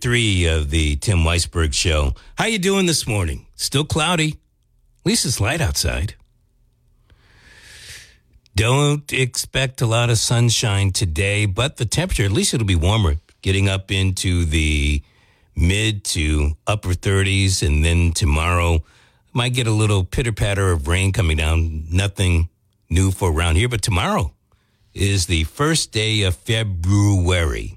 Three of the Tim Weisberg Show. How you doing this morning? Still cloudy. At least it's light outside. Don't expect a lot of sunshine today, but the temperature, at least it'll be warmer, getting up into the mid to upper 30s. And then tomorrow might get a little pitter patter of rain coming down. Nothing new for around here, but tomorrow is the first day of February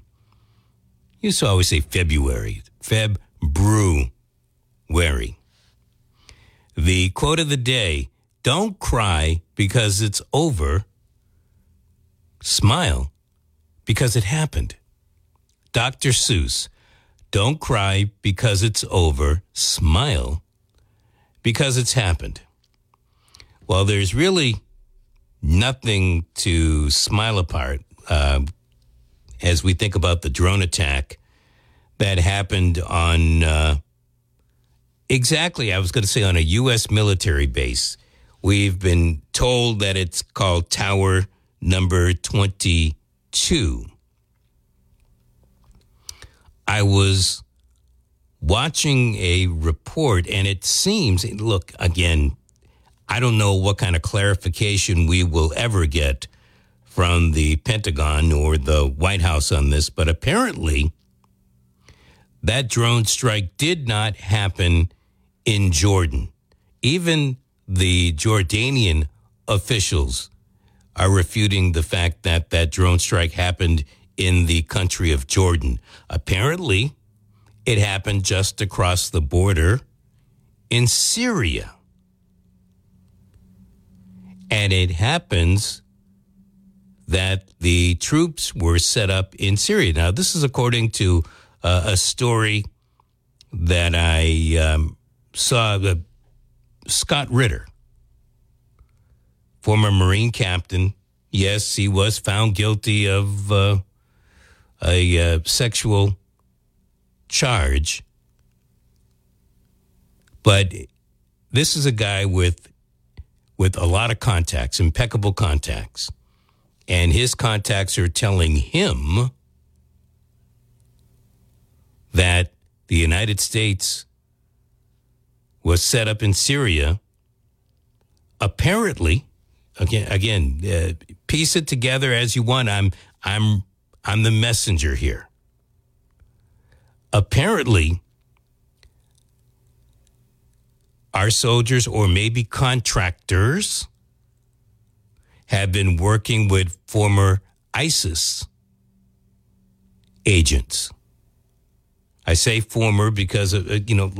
used to always say February, Feb brew wary. The quote of the day don't cry because it's over, smile because it happened. Dr. Seuss, don't cry because it's over, smile because it's happened. Well, there's really nothing to smile apart. Uh, as we think about the drone attack that happened on uh, exactly, I was going to say, on a U.S. military base. We've been told that it's called Tower Number 22. I was watching a report, and it seems, look, again, I don't know what kind of clarification we will ever get from the Pentagon or the White House on this, but apparently that drone strike did not happen in Jordan. Even the Jordanian officials are refuting the fact that that drone strike happened in the country of Jordan. Apparently, it happened just across the border in Syria. And it happens that the troops were set up in Syria. Now, this is according to uh, a story that I um, saw. Uh, Scott Ritter, former Marine captain, yes, he was found guilty of uh, a uh, sexual charge. But this is a guy with with a lot of contacts, impeccable contacts and his contacts are telling him that the United States was set up in Syria. Apparently, again, again, uh, piece it together as you want. I'm, I'm, I'm the messenger here. Apparently, our soldiers, or maybe contractors, have been working with former ISIS agents. I say former because, uh, you know,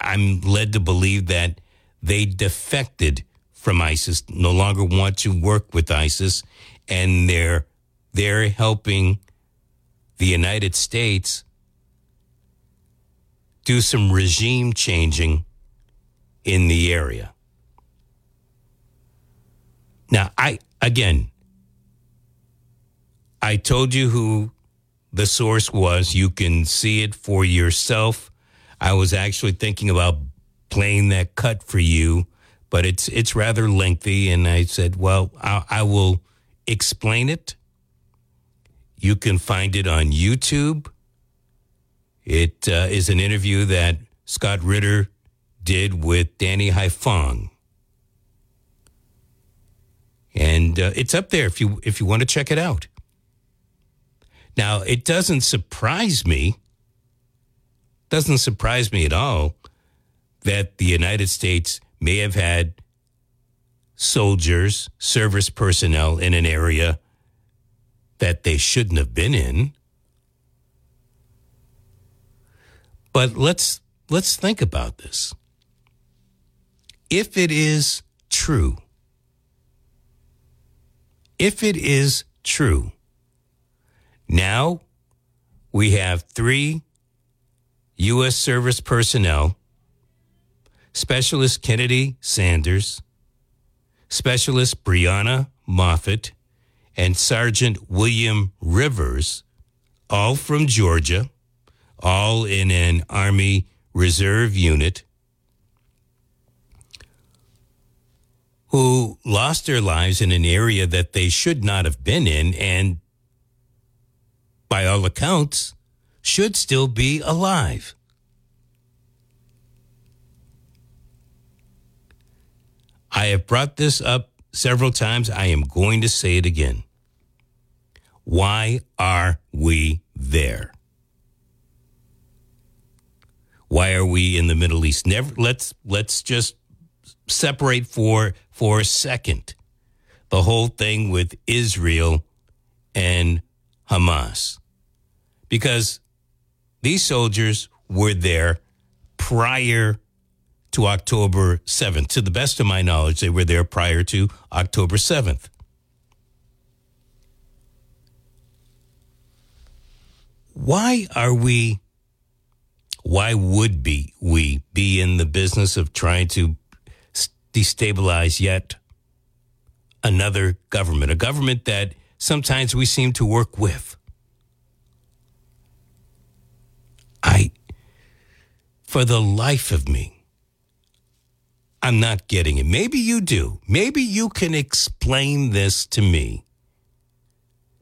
I'm led to believe that they defected from ISIS, no longer want to work with ISIS, and they're they're helping the United States do some regime changing in the area. Now, I, again, I told you who the source was. You can see it for yourself. I was actually thinking about playing that cut for you, but it's it's rather lengthy, and I said, well, I, I will explain it. You can find it on YouTube. It uh, is an interview that Scott Ritter did with Danny Haiphong. And uh, it's up there if you if you want to check it out. Now, it doesn't surprise me, doesn't surprise me at all that the United States may have had soldiers, service personnel in an area that they shouldn't have been in. But let's let's think about this. If it is true, if it is true now we have three U.S. service personnel Specialist Kennedy Sanders, Specialist Brianna Moffett, and Sergeant William Rivers, all from Georgia, all in an Army Reserve unit, who lost their lives in an area that they should not have been in and by all accounts, should still be alive. I have brought this up several times. I am going to say it again. Why are we there? Why are we in the Middle East? Never let's let's just separate for for a second the whole thing with Israel and Hamas because these soldiers were there prior to October 7th. To the best of my knowledge, they were there prior to October 7th. Why are we, why would be we be in the business of trying to destabilize yet another government, a government that sometimes we seem to work with? I, for the life of me, I'm not getting it. Maybe you do. Maybe you can explain this to me.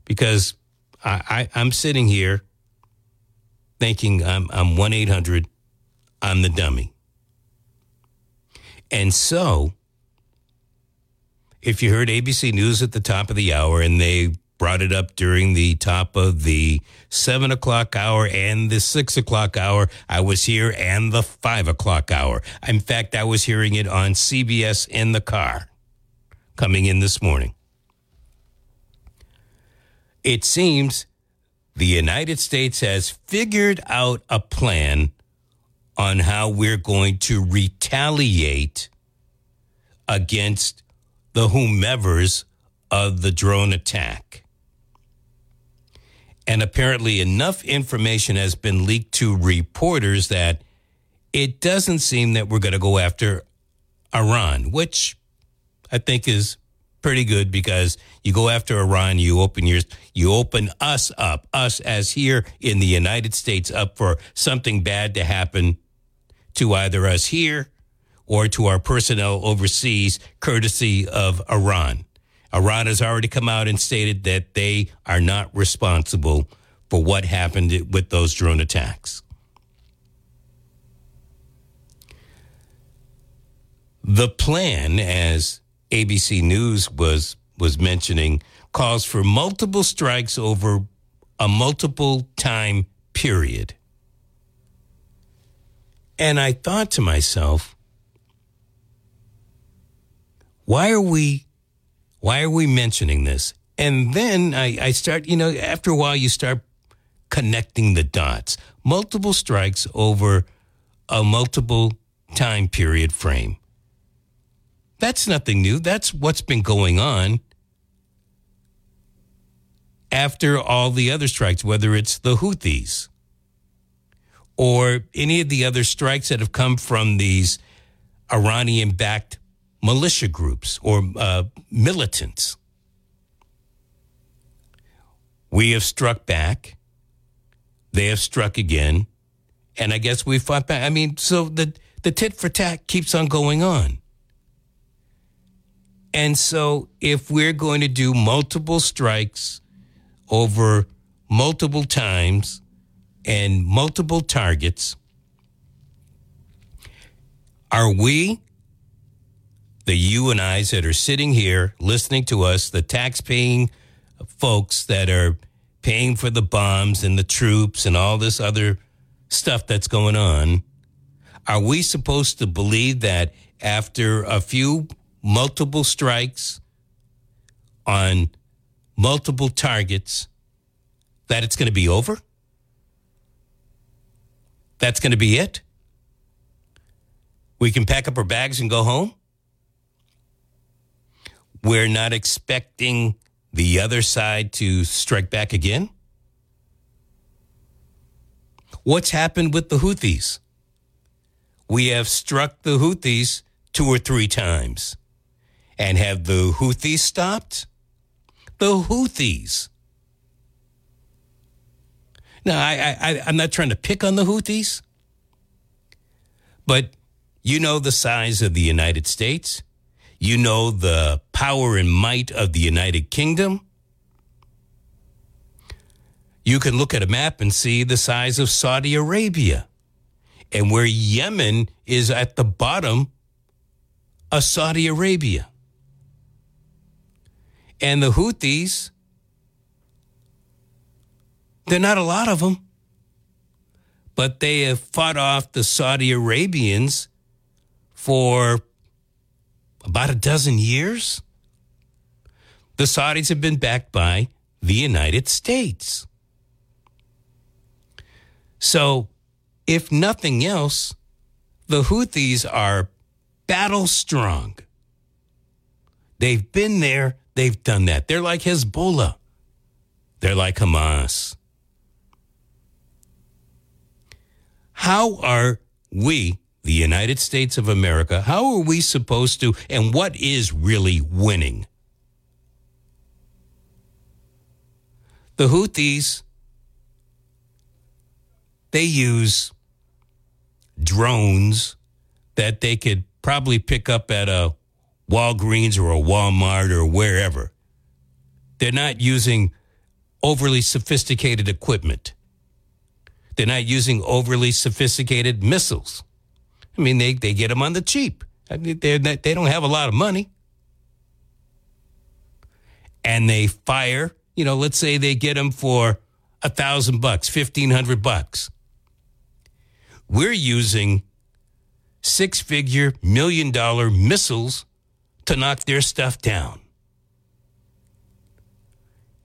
Because I, am sitting here thinking I'm, I'm 1 800, I'm the dummy. And so, if you heard ABC News at the top of the hour and they brought it up during the top of the seven o'clock hour and the six o'clock hour. I was here and the five o'clock hour. In fact, I was hearing it on CBS in the car coming in this morning. It seems the United States has figured out a plan on how we're going to retaliate against the whomevers of the drone attack. And apparently, enough information has been leaked to reporters that it doesn't seem that we're going to go after Iran, which I think is pretty good because you go after Iran, you open your, you open us up, us as here in the United States up for something bad to happen to either us here or to our personnel overseas, courtesy of Iran. Iran has already come out and stated that they are not responsible for what happened with those drone attacks. The plan, as ABC News was was mentioning, calls for multiple strikes over a multiple time period. And I thought to myself, why are we why are we mentioning this? And then I, I start, you know, after a while, you start connecting the dots. Multiple strikes over a multiple time period frame. That's nothing new. That's what's been going on after all the other strikes, whether it's the Houthis or any of the other strikes that have come from these Iranian backed militia groups or uh, militants. We have struck back. They have struck again. And I guess we fought back. I mean, so the, the tit for tat keeps on going on. And so if we're going to do multiple strikes over multiple times and multiple targets, are we, the you and I's that are sitting here listening to us, the tax paying folks that are paying for the bombs and the troops and all this other stuff that's going on, are we supposed to believe that after a few multiple strikes on multiple targets that it's going to be over? That's going to be it? We can pack up our bags and go home? We're not expecting the other side to strike back again? What's happened with the Houthis? We have struck the Houthis two or three times. And have the Houthis stopped? The Houthis. Now, I, I, I'm not trying to pick on the Houthis, but you know the size of the United States. You know the power and might of the United Kingdom. You can look at a map and see the size of Saudi Arabia and where Yemen is at the bottom of Saudi Arabia. And the Houthis, they're not a lot of them, but they have fought off the Saudi Arabians for about a dozen years. The Saudis have been backed by the United States. So, if nothing else, the Houthis are battle strong. They've been there, they've done that. They're like Hezbollah, they're like Hamas. How are we the United States of America, how are we supposed to, and what is really winning? The Houthis, they use drones that they could probably pick up at a Walgreens or a Walmart or wherever. They're not using overly sophisticated equipment. They're not using overly sophisticated missiles. I mean, they, they get them on the cheap. I mean, they they don't have a lot of money. And they fire, you know, let's say they get them for a thousand bucks, fifteen hundred bucks. We're using six figure million dollar missiles to knock their stuff down.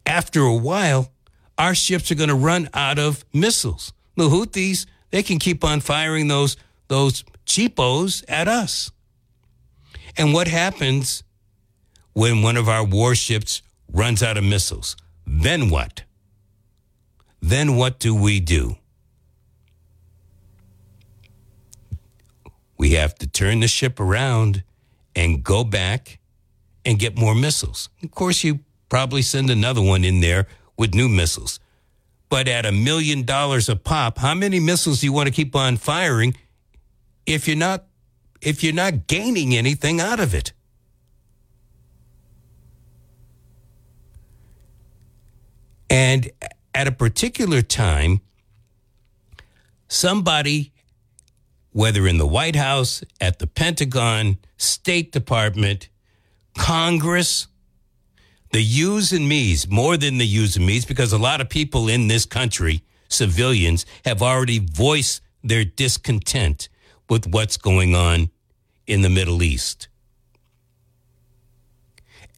After a while, our ships are going to run out of missiles. The Houthis, they can keep on firing those those cheapos at us. And what happens when one of our warships runs out of missiles? Then what? Then what do we do? We have to turn the ship around and go back and get more missiles. Of course, you probably send another one in there with new missiles. But at a million dollars a pop, how many missiles do you want to keep on firing if you're not if you're not gaining anything out of it. And at a particular time, somebody, whether in the White House, at the Pentagon, State Department, Congress, the yous and me's, more than the yous and me's, because a lot of people in this country, civilians, have already voiced their discontent with what's going on in the Middle East.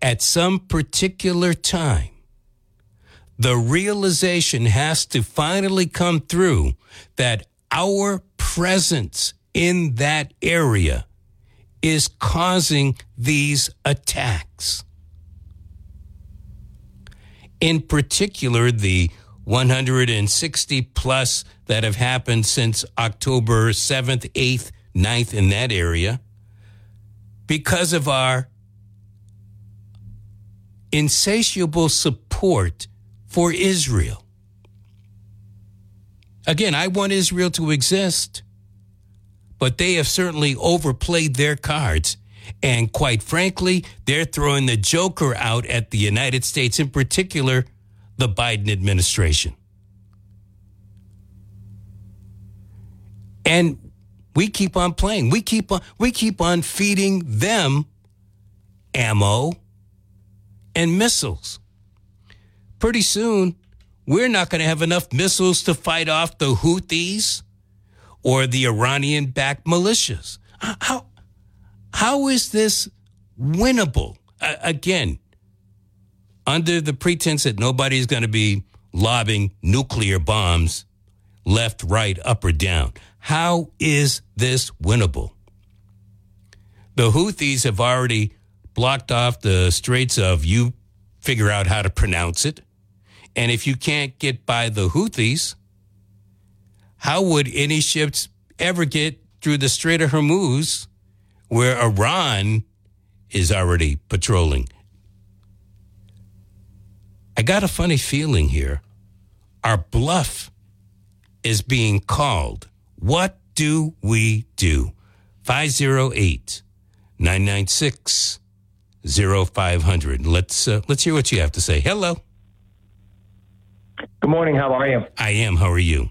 At some particular time, the realization has to finally come through that our presence in that area is causing these attacks. In particular, the 160 plus that have happened since October 7th, 8th, 9th in that area. because of our insatiable support for Israel. Again, I want Israel to exist, but they have certainly overplayed their cards. And quite frankly, they're throwing the joker out at the United States, in particular, the Biden administration. And we keep on playing. We keep on we keep on feeding them ammo and missiles. Pretty soon, we're not going to have enough missiles to fight off the Houthis or the Iranian backed militias. How, how is this winnable? Uh, again, under the pretense that nobody's going to be lobbing nuclear bombs left, right, up, or down. How is this winnable? The Houthis have already blocked off the straits of you figure out how to pronounce it. And if you can't get by the Houthis, how would any ships ever get through the Strait of Hormuz where Iran is already patrolling? I got a funny feeling here. Our bluff is being called. What do we do? 508 996 0500. Let's uh, let's hear what you have to say. Hello. Good morning. How are you? I am. How are you?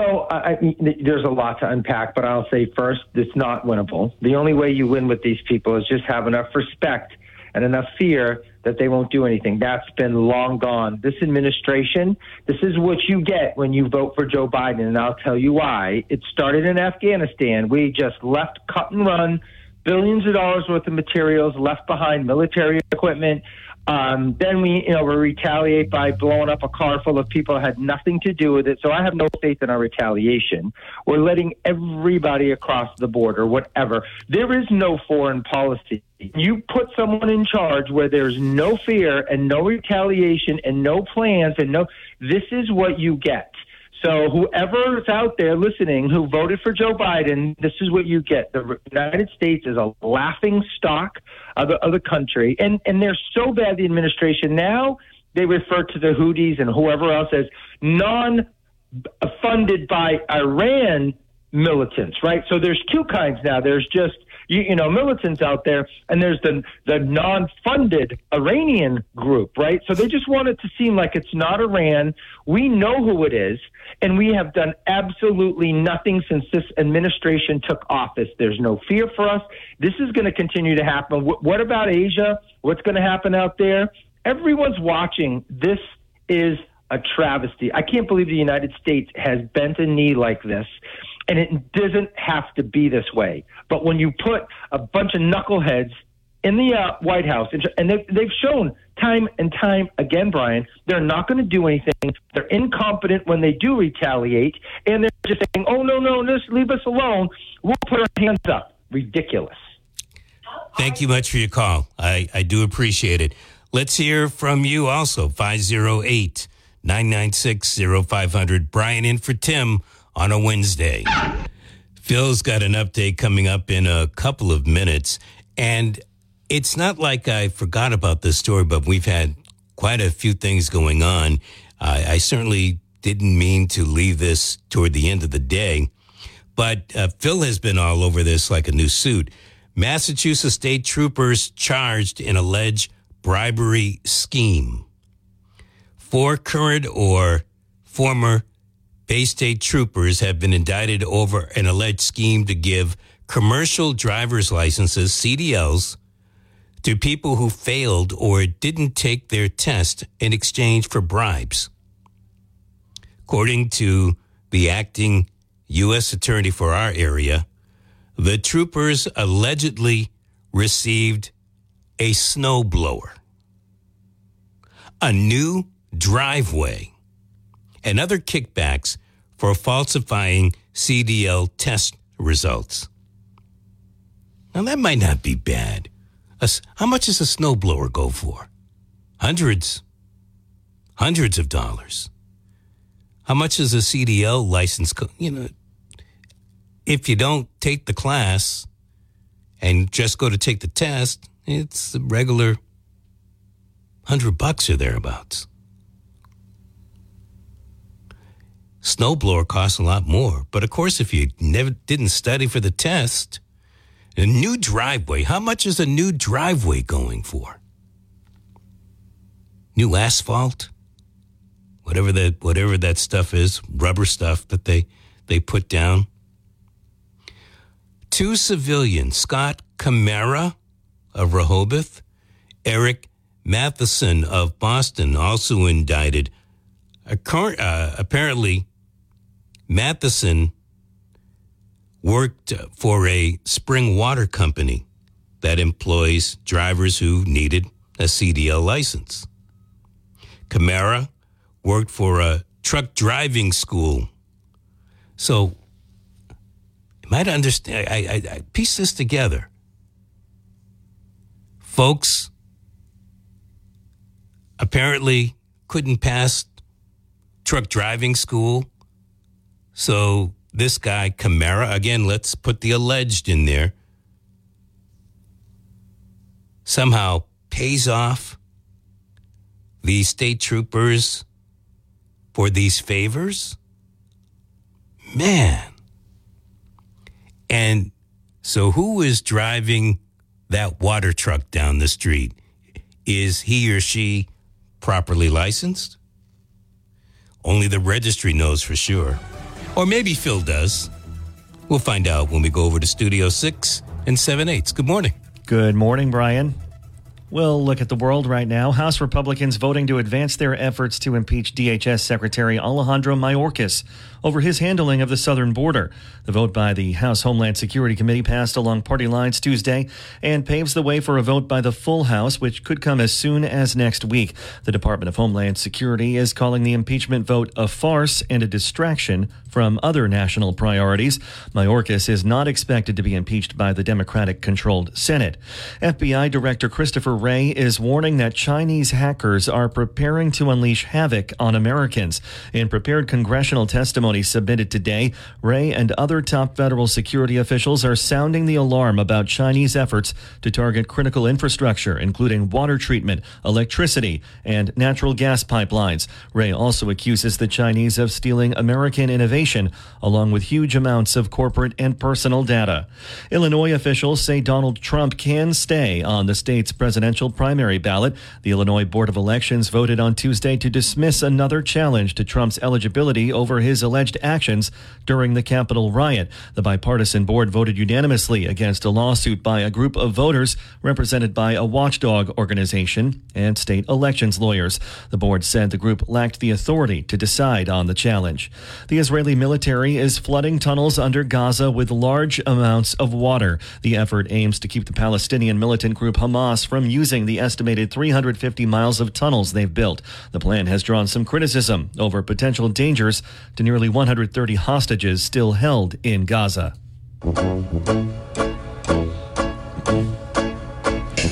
So I, there's a lot to unpack, but I'll say first, it's not winnable. The only way you win with these people is just have enough respect and enough fear that they won't do anything. That's been long gone. This administration, this is what you get when you vote for Joe Biden, and I'll tell you why. It started in Afghanistan. We just left cut and run, billions of dollars worth of materials left behind, military equipment. Um, then we, you know, we retaliate by blowing up a car full of people that had nothing to do with it. So I have no faith in our retaliation. We're letting everybody across the border, whatever. There is no foreign policy. You put someone in charge where there's no fear and no retaliation and no plans and no, this is what you get. So whoever's out there listening who voted for Joe Biden, this is what you get. The United States is a laughing stock of the, of the country, and and they're so bad. The administration now they refer to the Houthis and whoever else as non-funded by Iran militants, right? So there's two kinds now. There's just you, you know militants out there, and there's the the non-funded Iranian group, right? So they just want it to seem like it's not Iran. We know who it is, and we have done absolutely nothing since this administration took office. There's no fear for us. This is going to continue to happen. What about Asia? What's going to happen out there? Everyone's watching. This is a travesty. I can't believe the United States has bent a knee like this and it doesn't have to be this way. But when you put a bunch of knuckleheads in the uh, White House, and they've, they've shown time and time again, Brian, they're not going to do anything. They're incompetent when they do retaliate, and they're just saying, "Oh no, no, just leave us alone. We'll put our hands up." Ridiculous. Thank you much for your call. I, I do appreciate it. Let's hear from you also. 508 996 0500. Brian in for Tim on a Wednesday. Phil's got an update coming up in a couple of minutes. And it's not like I forgot about this story, but we've had quite a few things going on. I, certainly didn't mean to leave this toward the end of the day, but uh, Phil has been all over this like a new suit. Massachusetts state troopers charged in alleged bribery scheme. Four current or former Bay State troopers have been indicted over an alleged scheme to give commercial driver's licenses, CDLs, to people who failed or didn't take their test in exchange for bribes. According to the acting U.S. attorney for our area, the troopers allegedly received a snowblower, a new driveway, and other kickbacks for falsifying CDL test results. Now, that might not be bad. How much does a snowblower go for? Hundreds. Hundreds of dollars. How much does a CDL license? You know, if you don't take the class and just go to take the test, it's a regular hundred bucks or thereabouts. Snowblower costs a lot more, but of course, if you never didn't study for the test, a new driveway. How much is a new driveway going for? New asphalt, whatever that whatever that stuff is, rubber stuff that they they put down. Two civilians, Scott Camara of Rehoboth, Eric Matheson of Boston, also indicted. Uh, apparently, Matheson worked for a spring water company that employs drivers who needed a CDL license. Camara worked for a truck driving school. So, you might understand, I, I, I piece this together. Folks apparently couldn't pass truck driving school. So this guy, Camara, again, let's put the alleged in there, somehow pays off these state troopers for these favors? Man. And so who is driving that water truck down the street? Is he or she properly licensed? Only the registry knows for sure. Or maybe Phil does. We'll find out when we go over to Studio 6 and 7 8. Good morning. Good morning, Brian. We'll look at the world right now. House Republicans voting to advance their efforts to impeach DHS Secretary Alejandro Mayorkas over his handling of the southern border. The vote by the House Homeland Security Committee passed along party lines Tuesday and paves the way for a vote by the full House, which could come as soon as next week. The Department of Homeland Security is calling the impeachment vote a farce and a distraction from other national priorities. Mayorkas is not expected to be impeached by the Democratic controlled Senate. FBI Director Christopher Wray is warning that Chinese hackers are preparing to unleash havoc on Americans. In prepared congressional testimony submitted today, Wray and other top federal security officials are sounding the alarm about Chinese efforts to target critical infrastructure, including water treatment, electricity, and natural gas pipelines. Wray also accuses the Chinese of stealing American innovation along with huge amounts of corporate and personal data. Illinois officials say Donald Trump can stay on the state's presidential primary ballot. The Illinois Board of Elections voted on Tuesday to dismiss another challenge to Trump's eligibility over his alleged actions during the Capitol riot. The bipartisan board voted unanimously against a lawsuit by a group of voters represented by a watchdog organization and state elections lawyers. The board said the group lacked the authority to decide on the challenge. The Israeli military is flooding tunnels under Gaza with large amounts of water. The effort aims to keep the Palestinian militant group Hamas from using the estimated 350 miles of tunnels they've built. The plan has drawn some criticism over potential dangers to nearly 130 hostages still held in Gaza.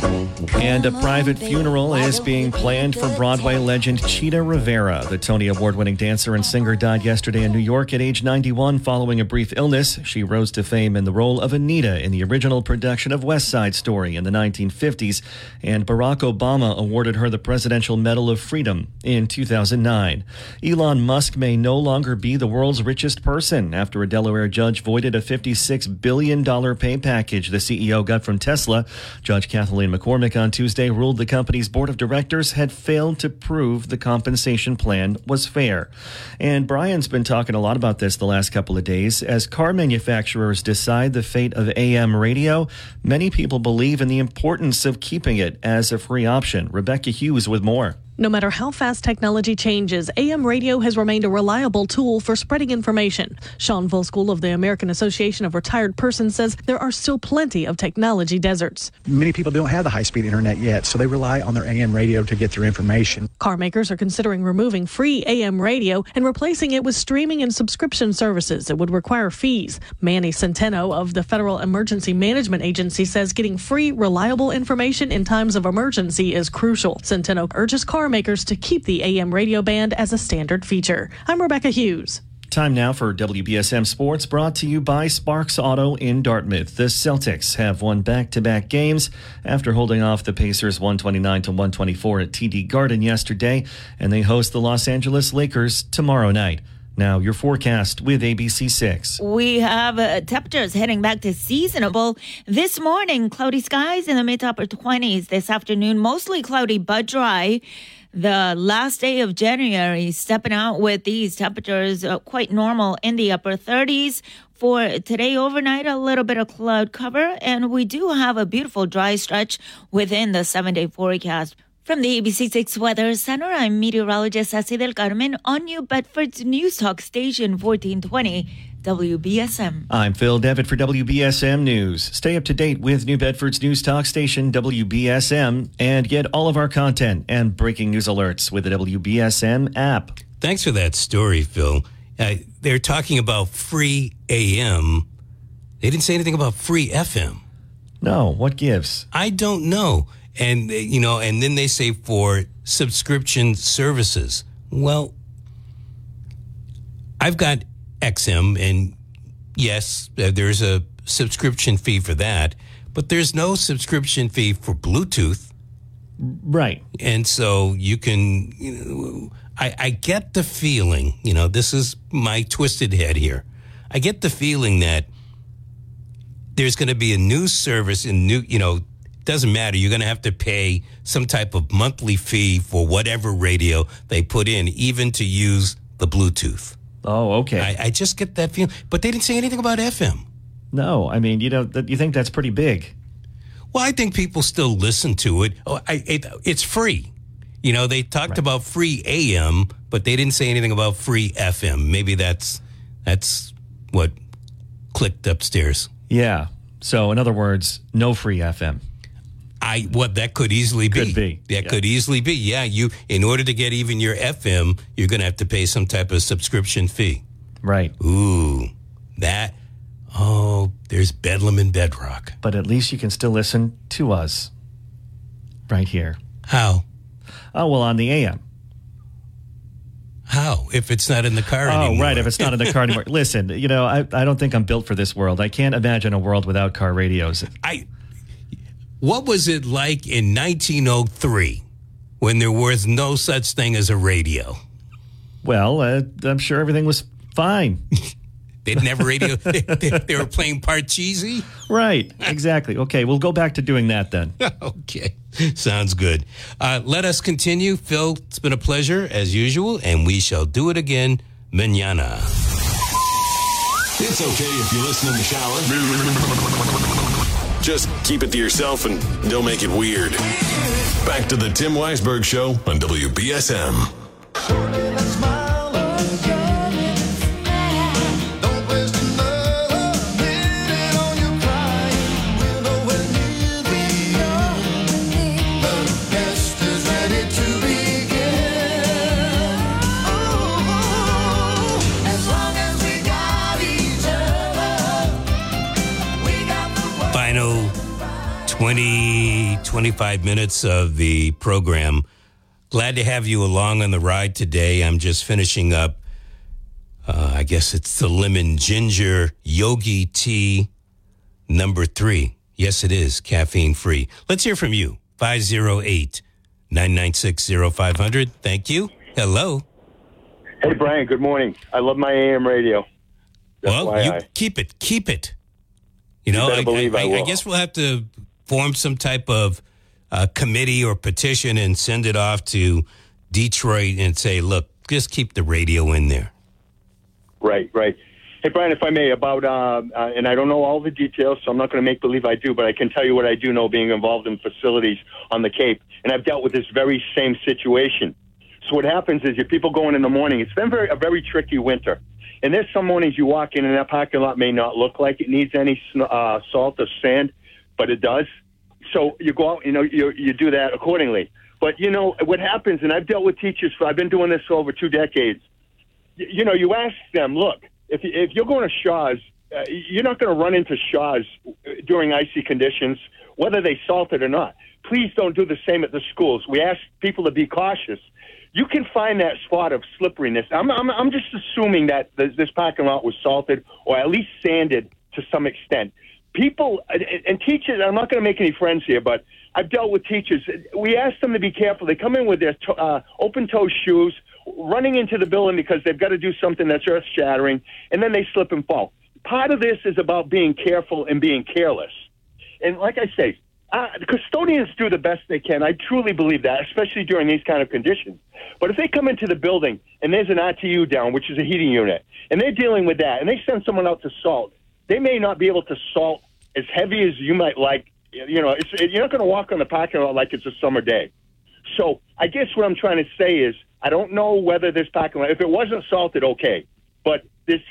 And a private funeral is being planned for Broadway legend Chita Rivera. The Tony Award winning dancer and singer died yesterday in New York at age 91 following a brief illness. She rose to fame in the role of Anita in the original production of West Side Story in the 1950s, and Barack Obama awarded her the Presidential Medal of Freedom in 2009. Elon Musk may no longer be the world's richest person after a Delaware judge voided a $56 billion pay package the CEO got from Tesla. Judge Kathaleen McCormick on Tuesday ruled the company's board of directors had failed to prove the compensation plan was fair. And Brian's been talking a lot about this the last couple of days. As car manufacturers decide the fate of AM radio, many people believe in the importance of keeping it as a free option. Rebecca Hughes with more. No matter how fast technology changes, AM radio has remained a reliable tool for spreading information. Sean Volskuhl of the American Association of Retired Persons says there are still plenty of technology deserts. Many people don't have the high speed internet yet, so they rely on their AM radio to get their information. Car makers are considering removing free AM radio and replacing it with streaming and subscription services that would require fees. Manny Centeno of the Federal Emergency Management Agency says getting free, reliable information in times of emergency is crucial. Centeno urges car makers to keep the AM radio band as a standard feature. I'm Rebecca Hughes. Time now for WBSM Sports, brought to you by Sparks Auto in Dartmouth. The Celtics have won back-to-back games after holding off the Pacers 129 to 124 at TD Garden yesterday, and they host the Los Angeles Lakers tomorrow night. Now, your forecast with ABC6. We have uh, temperatures heading back to seasonable. This morning, cloudy skies in the mid to upper 20s. This afternoon, mostly cloudy but dry the last day of January, stepping out with these temperatures uh, quite normal in the upper 30s. For today overnight, a little bit of cloud cover, and we do have a beautiful dry stretch within the seven day forecast. From the ABC6 Weather Center, I'm meteorologist Ceci del Carmen on New Bedford's News Talk Station 1420. WBSM. I'm Phil Devitt for WBSM News. Stay up to date with New Bedford's news talk station, WBSM, and get all of our content and breaking news alerts with the WBSM app. Thanks for that story, Phil. Uh, they're talking about free AM. They didn't say anything about free FM. No, what gives? I don't know. And, you know, and then they say for subscription services. Well, I've got XM, and yes, uh, there's a subscription fee for that, but there's no subscription fee for Bluetooth. Right. And so you can, you know, I, I get the feeling, you know, this is my twisted head here. I get the feeling that there's going to be a new service in new, you know, doesn't matter. You're going to have to pay some type of monthly fee for whatever radio they put in, even to use the Bluetooth. Oh, okay. I, I just get that feeling. But they didn't say anything about FM. No, I mean, you know, you think that's pretty big. Well, I think people still listen to it. Oh, I, it it's free. You know, they talked right. about free AM, but they didn't say anything about free FM. Maybe that's that's what clicked upstairs. Yeah. So, in other words, no free FM. I what that could easily be. Could be. That yeah. could easily be. Yeah, you in order to get even your FM, you're going to have to pay some type of subscription fee. Right. Ooh, that. Oh, there's Bedlam and Bedrock. But at least you can still listen to us right here. How? Oh, well, on the AM. How? If it's not in the car oh, anymore. right. If it's not in the car anymore. Listen, you know, I, I don't think I'm built for this world. I can't imagine a world without car radios. I what was it like in 1903 when there was no such thing as a radio? Well, uh, I'm sure everything was fine. they didn't have a radio. they, they, they, were playing Parcheesi? Right, exactly. Okay, we'll go back to doing that then. okay, sounds good. Uh, let us continue. Phil, it's been a pleasure as usual, and we shall do it again manana. It's okay if you listen in the shower. Just keep it to yourself and don't make it weird. Back to the Tim Weisberg Show on WBSM. 20, 25 minutes of the program. Glad to have you along on the ride today. I'm just finishing up, uh, I guess it's the lemon ginger yogi tea number three. Yes, it is caffeine free. Let's hear from you. 508 996 0500. Thank you. Hello. Hey, Brian. Good morning. I love my AM radio. well, you keep it. Keep it. You know, you I, I, I, I, guess we'll have to form some type of uh, committee or petition and send it off to Detroit and say, look, just keep the radio in there. Right, right. Hey, Brian, if I may, about, uh, uh, and I don't know all the details, so I'm not going to make believe I do, but I can tell you what I do know being involved in facilities on the Cape. And I've dealt with this very same situation. So what happens is your people go in in the morning. It's been very, a very tricky winter. And there's some mornings you walk in and that parking lot may not look like it needs any uh, salt or sand, but it does. So you go out, you know, you you do that accordingly. But you know what happens, and I've dealt with teachers for I've been doing this for over two decades. You, you know, you ask them, look, if if you're going to Shaw's, uh, you're not going to run into Shaw's during icy conditions, whether they salt it or not. Please don't do the same at the schools. We ask people to be cautious you can find that spot of slipperiness. I'm, I'm, I'm just assuming that this, this parking lot was salted or at least sanded to some extent. People and, teachers, I'm not going to make any friends here, but I've dealt with teachers. We ask them to be careful. They come in with their to, uh, open toe shoes, running into the building because they've got to do something that's earth shattering, and then they slip and fall. Part of this is about being careful and being careless. And like I say, uh, custodians do the best they can. I truly believe that, especially during these kind of conditions. But if they come into the building and there's an ITU down, which is a heating unit, and they're dealing with that, and they send someone out to salt, they may not be able to salt as heavy as you might like. You know, you're not going to walk on the parking lot like it's a summer day. So I guess what I'm trying to say is I don't know whether this parking lot, if it wasn't salted, okay. But there's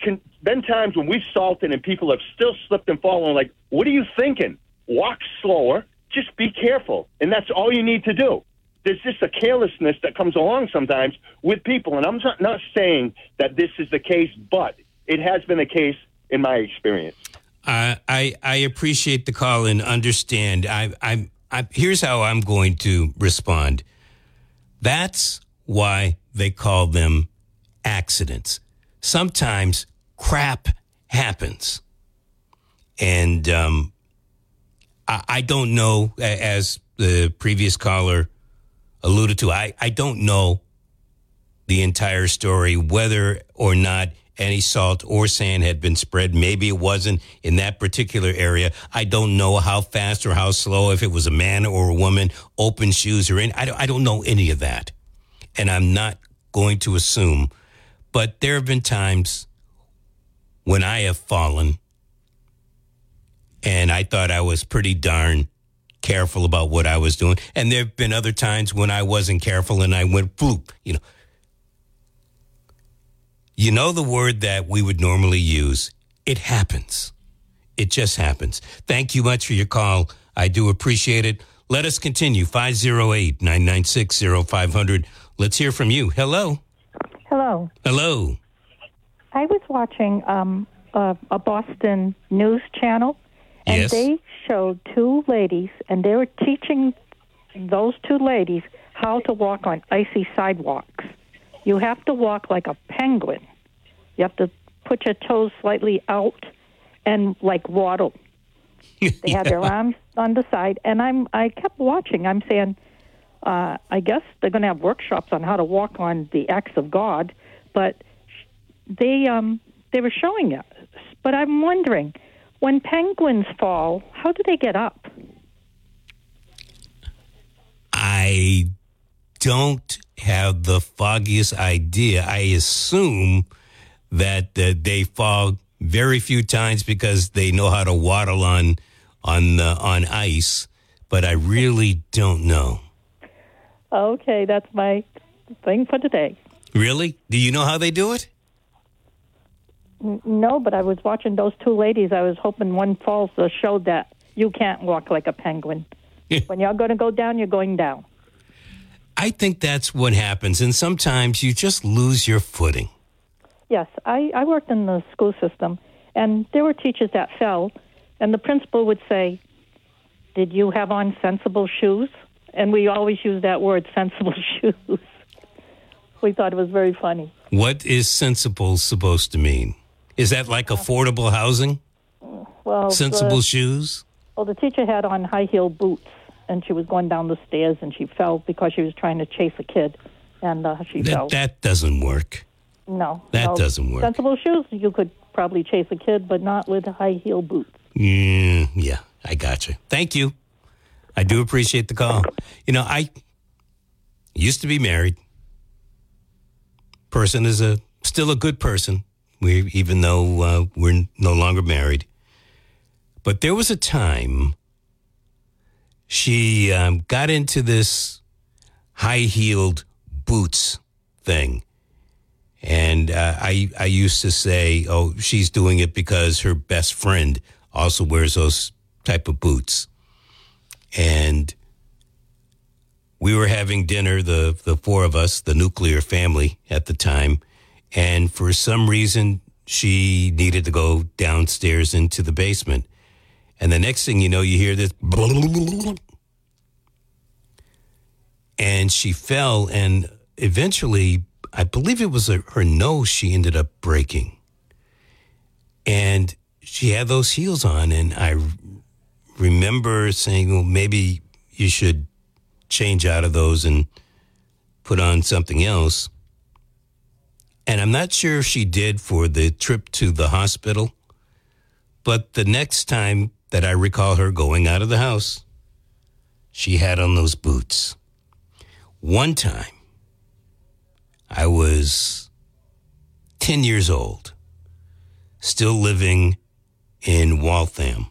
been times when we've salted and people have still slipped and fallen. Like, what are you thinking? Walk slower. Just be careful. And that's all you need to do. There's just a carelessness that comes along sometimes with people. And I'm not, not saying that this is the case, but it has been the case in my experience. I I appreciate the call and understand. I, I I here's how I'm going to respond. That's why they call them accidents. Sometimes crap happens, and um, I, I don't know. As the previous caller alluded to, I I don't know the entire story whether or not any salt or sand had been spread. Maybe it wasn't in that particular area. I don't know how fast or how slow, if it was a man or a woman, open shoes or in. I don't, I don't know any of that. And I'm not going to assume. But there have been times when I have fallen and I thought I was pretty darn careful about what I was doing. And there have been other times when I wasn't careful and I went bloop, you know. You know the word that we would normally use. It happens. It just happens. Thank you much for your call. I do appreciate it. Let us continue. 508 996 0500. Let's hear from you. Hello. Hello. Hello. I was watching um, a, a Boston news channel, and Yes. they showed two ladies, and they were teaching those two ladies how to walk on icy sidewalks. You have to walk like a penguin. You have to put your toes slightly out and like waddle. They had their arms on the side, and I'm I kept watching. I'm saying, uh, I guess they're going to have workshops on how to walk on the acts of God, but they um they were showing it. But I'm wondering, when penguins fall, how do they get up? I don't have the foggiest idea. I assume that uh, they fall very few times because they know how to waddle on on uh, on ice, but I really don't know. Okay, that's my thing for today. Really? Do you know how they do it? No, but I was watching those two ladies. I was hoping one falls to show that you can't walk like a penguin. when you're going to go down, you're going down. I think that's what happens, and sometimes you just lose your footing. Yes, I, I worked in the school system, and there were teachers that fell, and the principal would say, Did you have on sensible shoes? And we always use that word, sensible shoes. we thought it was very funny. What is sensible supposed to mean? Is that like affordable housing? Well, Sensible the, shoes? well, the teacher had on high heel boots, and she was going down the stairs, and she fell because she was trying to chase a kid, and uh, she fell. That, that doesn't work. no, that no. doesn't work. Sensible shoes, you could probably chase a kid, but not with high heel boots. Mm, yeah, I got you. Thank you. I do appreciate the call. You know, I used to be married. Person is a still a good person, we even though uh, we're no longer married. But there was a time she um, got into this high heeled boots thing. And uh, I, I used to say, oh, she's doing it because her best friend also wears those type of boots. And we were having dinner, the, the four of us, the nuclear family at the time. And for some reason, she needed to go downstairs into the basement. And the next thing you know, you hear this. And she fell, and eventually, I believe it was her nose she ended up breaking. And she had those heels on. And I remember saying, well, maybe you should change out of those and put on something else. And I'm not sure if she did for the trip to the hospital, but the next time that I recall her going out of the house, she had on those boots. One time, I was 10 years old, still living in Waltham.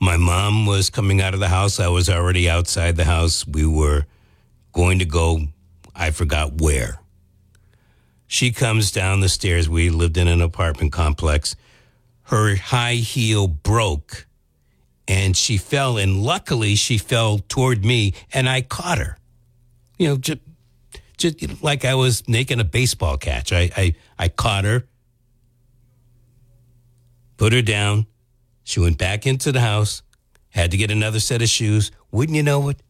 My mom was coming out of the house. I was already outside the house. We were going to go, I forgot where. She comes down the stairs. We lived in an apartment complex. Her high heel broke and she fell. And luckily, she fell toward me and I caught her. You know, just, just like I was making a baseball catch. I, I, I caught her, put her down. She went back into the house, had to get another set of shoes. Wouldn't you know it?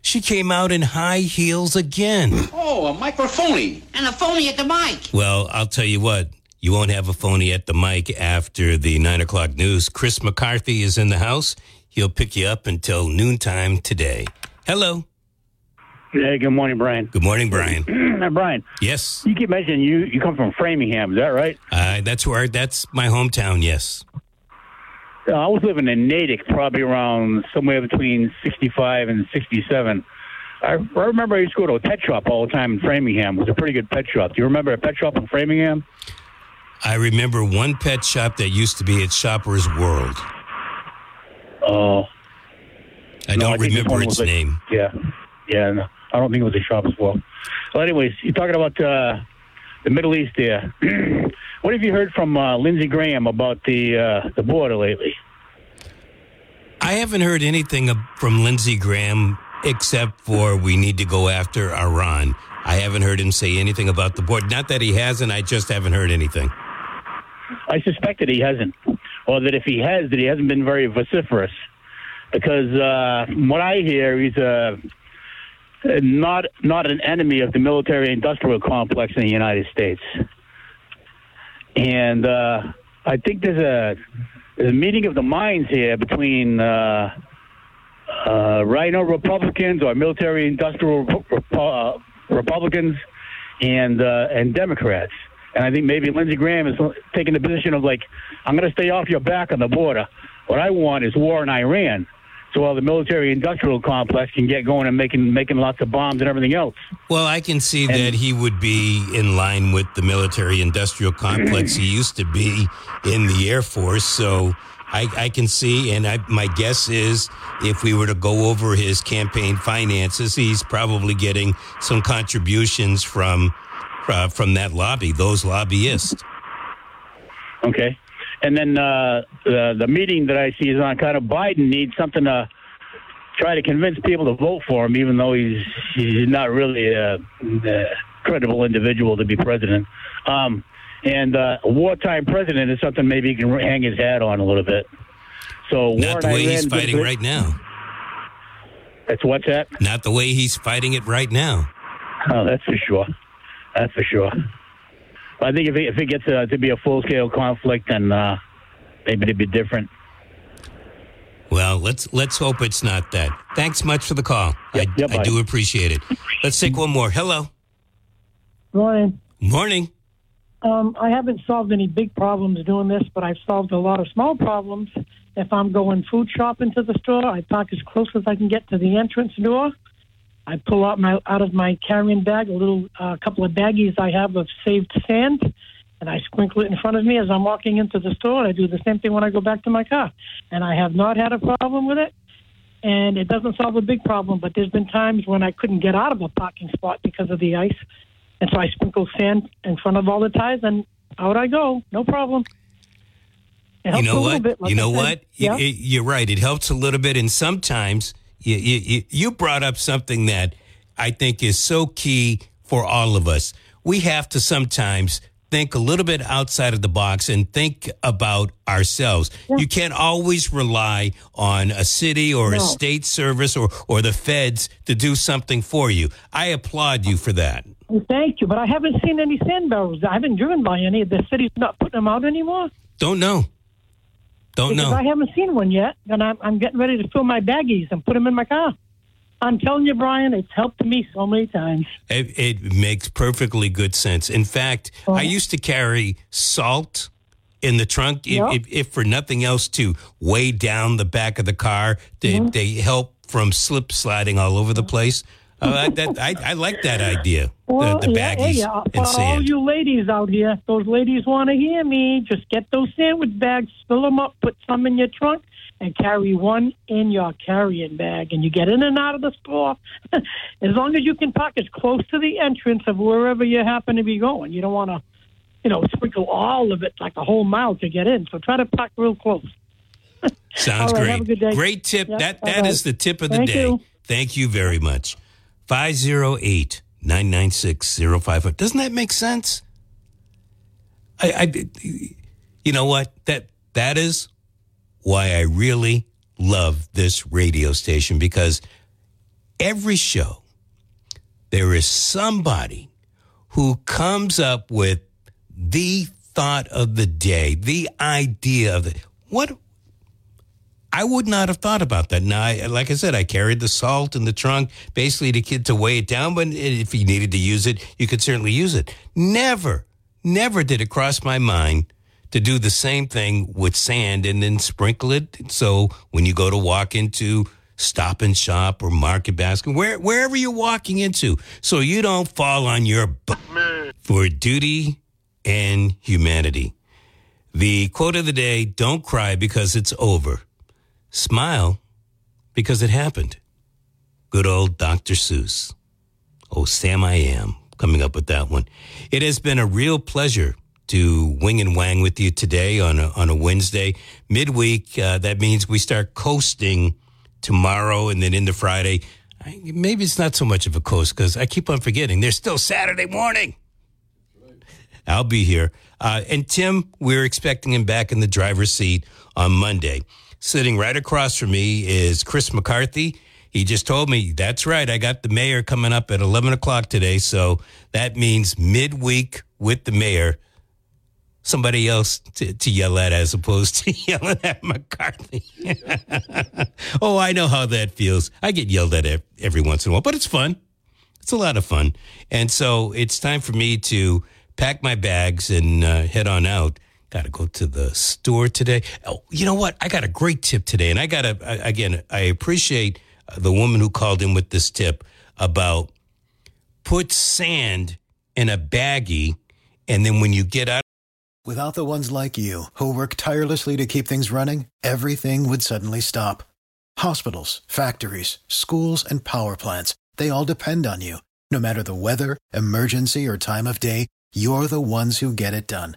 She came out in high heels again. Oh, a microphony. And a phony at the mic. Well, I'll tell you what. You won't have a phony at the mic after the nine o'clock news. Chris McCarthy is in the house. He'll pick you up until noontime today. Hello. Hey, good morning, Brian. Good morning, Brian. now, Brian. Yes. You keep mentioning you you come from Framingham, is that right? Uh, that's where that's my hometown. Yes. Uh, I was living in Natick, probably around somewhere between sixty-five and sixty-seven. I, I remember I used to go to a pet shop all the time in Framingham. It was a pretty good pet shop. Do you remember a pet shop in Framingham? I remember one pet shop that used to be at Shoppers World. Oh. I No, don't I remember its like- name. Yeah, yeah. No, I don't think it was a shop as well. Well, anyways, you're talking about uh, the Middle East there. what have you heard from uh, Lindsey Graham about the uh, the border lately? I haven't heard anything from Lindsey Graham except for we need to go after Iran. I haven't heard him say anything about the board. Not that he hasn't, I just haven't heard anything. I suspect that he hasn't, or that if he has, that he hasn't been very vociferous. Because uh, what I hear, he's uh, not not an enemy of the military-industrial complex in the United States. And uh, I think there's a, there's a meeting of the minds here between uh, uh, RINO Republicans or military-industrial Repu- uh, Republicans and uh, and Democrats. And I think maybe Lindsey Graham is taking the position of like, I'm going to stay off your back on the border. What I want is war in Iran, so while the military-industrial complex can get going and making making lots of bombs and everything else. Well, I can see that he would be in line with the military industrial complex. he used to be in the Air Force, so I, I can see. And I, my guess is if we were to go over his campaign finances, he's probably getting some contributions from uh, from that lobby, those lobbyists. Okay. And then uh, the the meeting that I see is on kind of Biden needs something to try to convince people to vote for him, even though he's he's not really a, a credible individual to be president. Um, and uh, a wartime president is something maybe he can hang his hat on a little bit. So Not the way he's fighting right now. That's what's that? Not the way he's fighting it right now. Oh, that's for sure. That's for sure. I think if it, if it gets uh, to be a full scale conflict, then uh, maybe it'd be different. Well, let's let's hope it's not that. Thanks much for the call. I, I do appreciate it. Let's take one more. Hello. Ryan, Morning. um, I haven't solved any big problems doing this, but I've solved a lot of small problems. If I'm going food shopping to the store, I park as close as I can get to the entrance door. I pull out my out of my carrying bag a little uh, couple of baggies I have of saved sand, and I sprinkle it in front of me as I'm walking into the store. And I do the same thing when I go back to my car, and I have not had a problem with it. And it doesn't solve a big problem, but there's been times when I couldn't get out of a parking spot because of the ice, and so I sprinkle sand in front of all the tires, and out I go, no problem. It You helps a know little what? bit, like you know what? Yeah. You, you're right. It helps a little bit, and sometimes you, you you- brought up something that I think is so key for all of us. We have to sometimes think a little bit outside of the box and think about ourselves. You can't always rely on a city or a state service or, or the feds to do something for you. I applaud you for that. Well, Thank you, but I haven't seen any sand barrels. I haven't driven by any. The city's not putting them out anymore. Don't know. Don't because know. I haven't seen one yet, and I'm, I'm getting ready to fill my baggies and put them in my car. I'm telling you, Brian, it's helped me so many times. It, it makes perfectly good sense. In fact, I uh-huh. used to carry salt in the trunk, if, if, if for nothing else, to weigh down the back of the car. They, uh-huh. they help from slip sliding all over the uh-huh. place. Uh, I, that, I, I like that idea. Well, the, the yeah, baggies hey, uh, for and all you ladies out here, those ladies want to hear me. Just get those sandwich bags, fill them up, put some in your trunk, and carry one in your carrying bag. And you get in and out of the store as long as you can park as close to the entrance of wherever you happen to be going. You don't want to, you know, sprinkle all of it like a whole mile to get in. So try to park real close. Sounds right, great. have a good day. Great tip. Yeah, that that bye-bye. is the tip of the Thank day. you. Thank you very much. 508 996 05. Doesn't that make sense? I, I you know what? That that is why I really love this radio station because every show there is somebody who comes up with the thought of the day, the idea of the what I would not have thought about that. Now, I, like I said, I carried the salt in the trunk, basically to kid to weigh it down. But if you needed to use it, you could certainly use it. Never, never did it cross my mind to do the same thing with sand and then sprinkle it. So when you go to walk into Stop and Shop or Market Basket, where, wherever you're walking into, so you don't fall on your butt for duty and humanity. The quote of the day: "Don't cry because it's over." Smile because it happened. Good old Dr. Seuss. Oh, Sam, I am coming up with that one. It has been a real pleasure to wing and wang with you today on a, on a Wednesday. Midweek, uh, that means we start coasting tomorrow and then into Friday. I, maybe it's not so much of a coast because I keep on forgetting there's still Saturday morning. I'll be here. Uh, and Tim, we're expecting him back in the driver's seat on Monday. Sitting right across from me is Chris McCarthy. He just told me, that's right, I got the mayor coming up at 11 o'clock today. So that means midweek with the mayor, somebody else to, to yell at as opposed to yelling at McCarthy. oh, I know how that feels. I get yelled at every once in a while, but it's fun. It's a lot of fun. And so it's time for me to pack my bags and uh, head on out. Got to go to the store today. Oh, you know what? I got a great tip today. And I got to, again, I appreciate uh, the woman who called in with this tip about put sand in a baggie. And then when you get out, Without the ones like you, who work tirelessly to keep things running, everything would suddenly stop. Hospitals, factories, schools, and power plants, they all depend on you. No matter the weather, emergency, or time of day, you're the ones who get it done.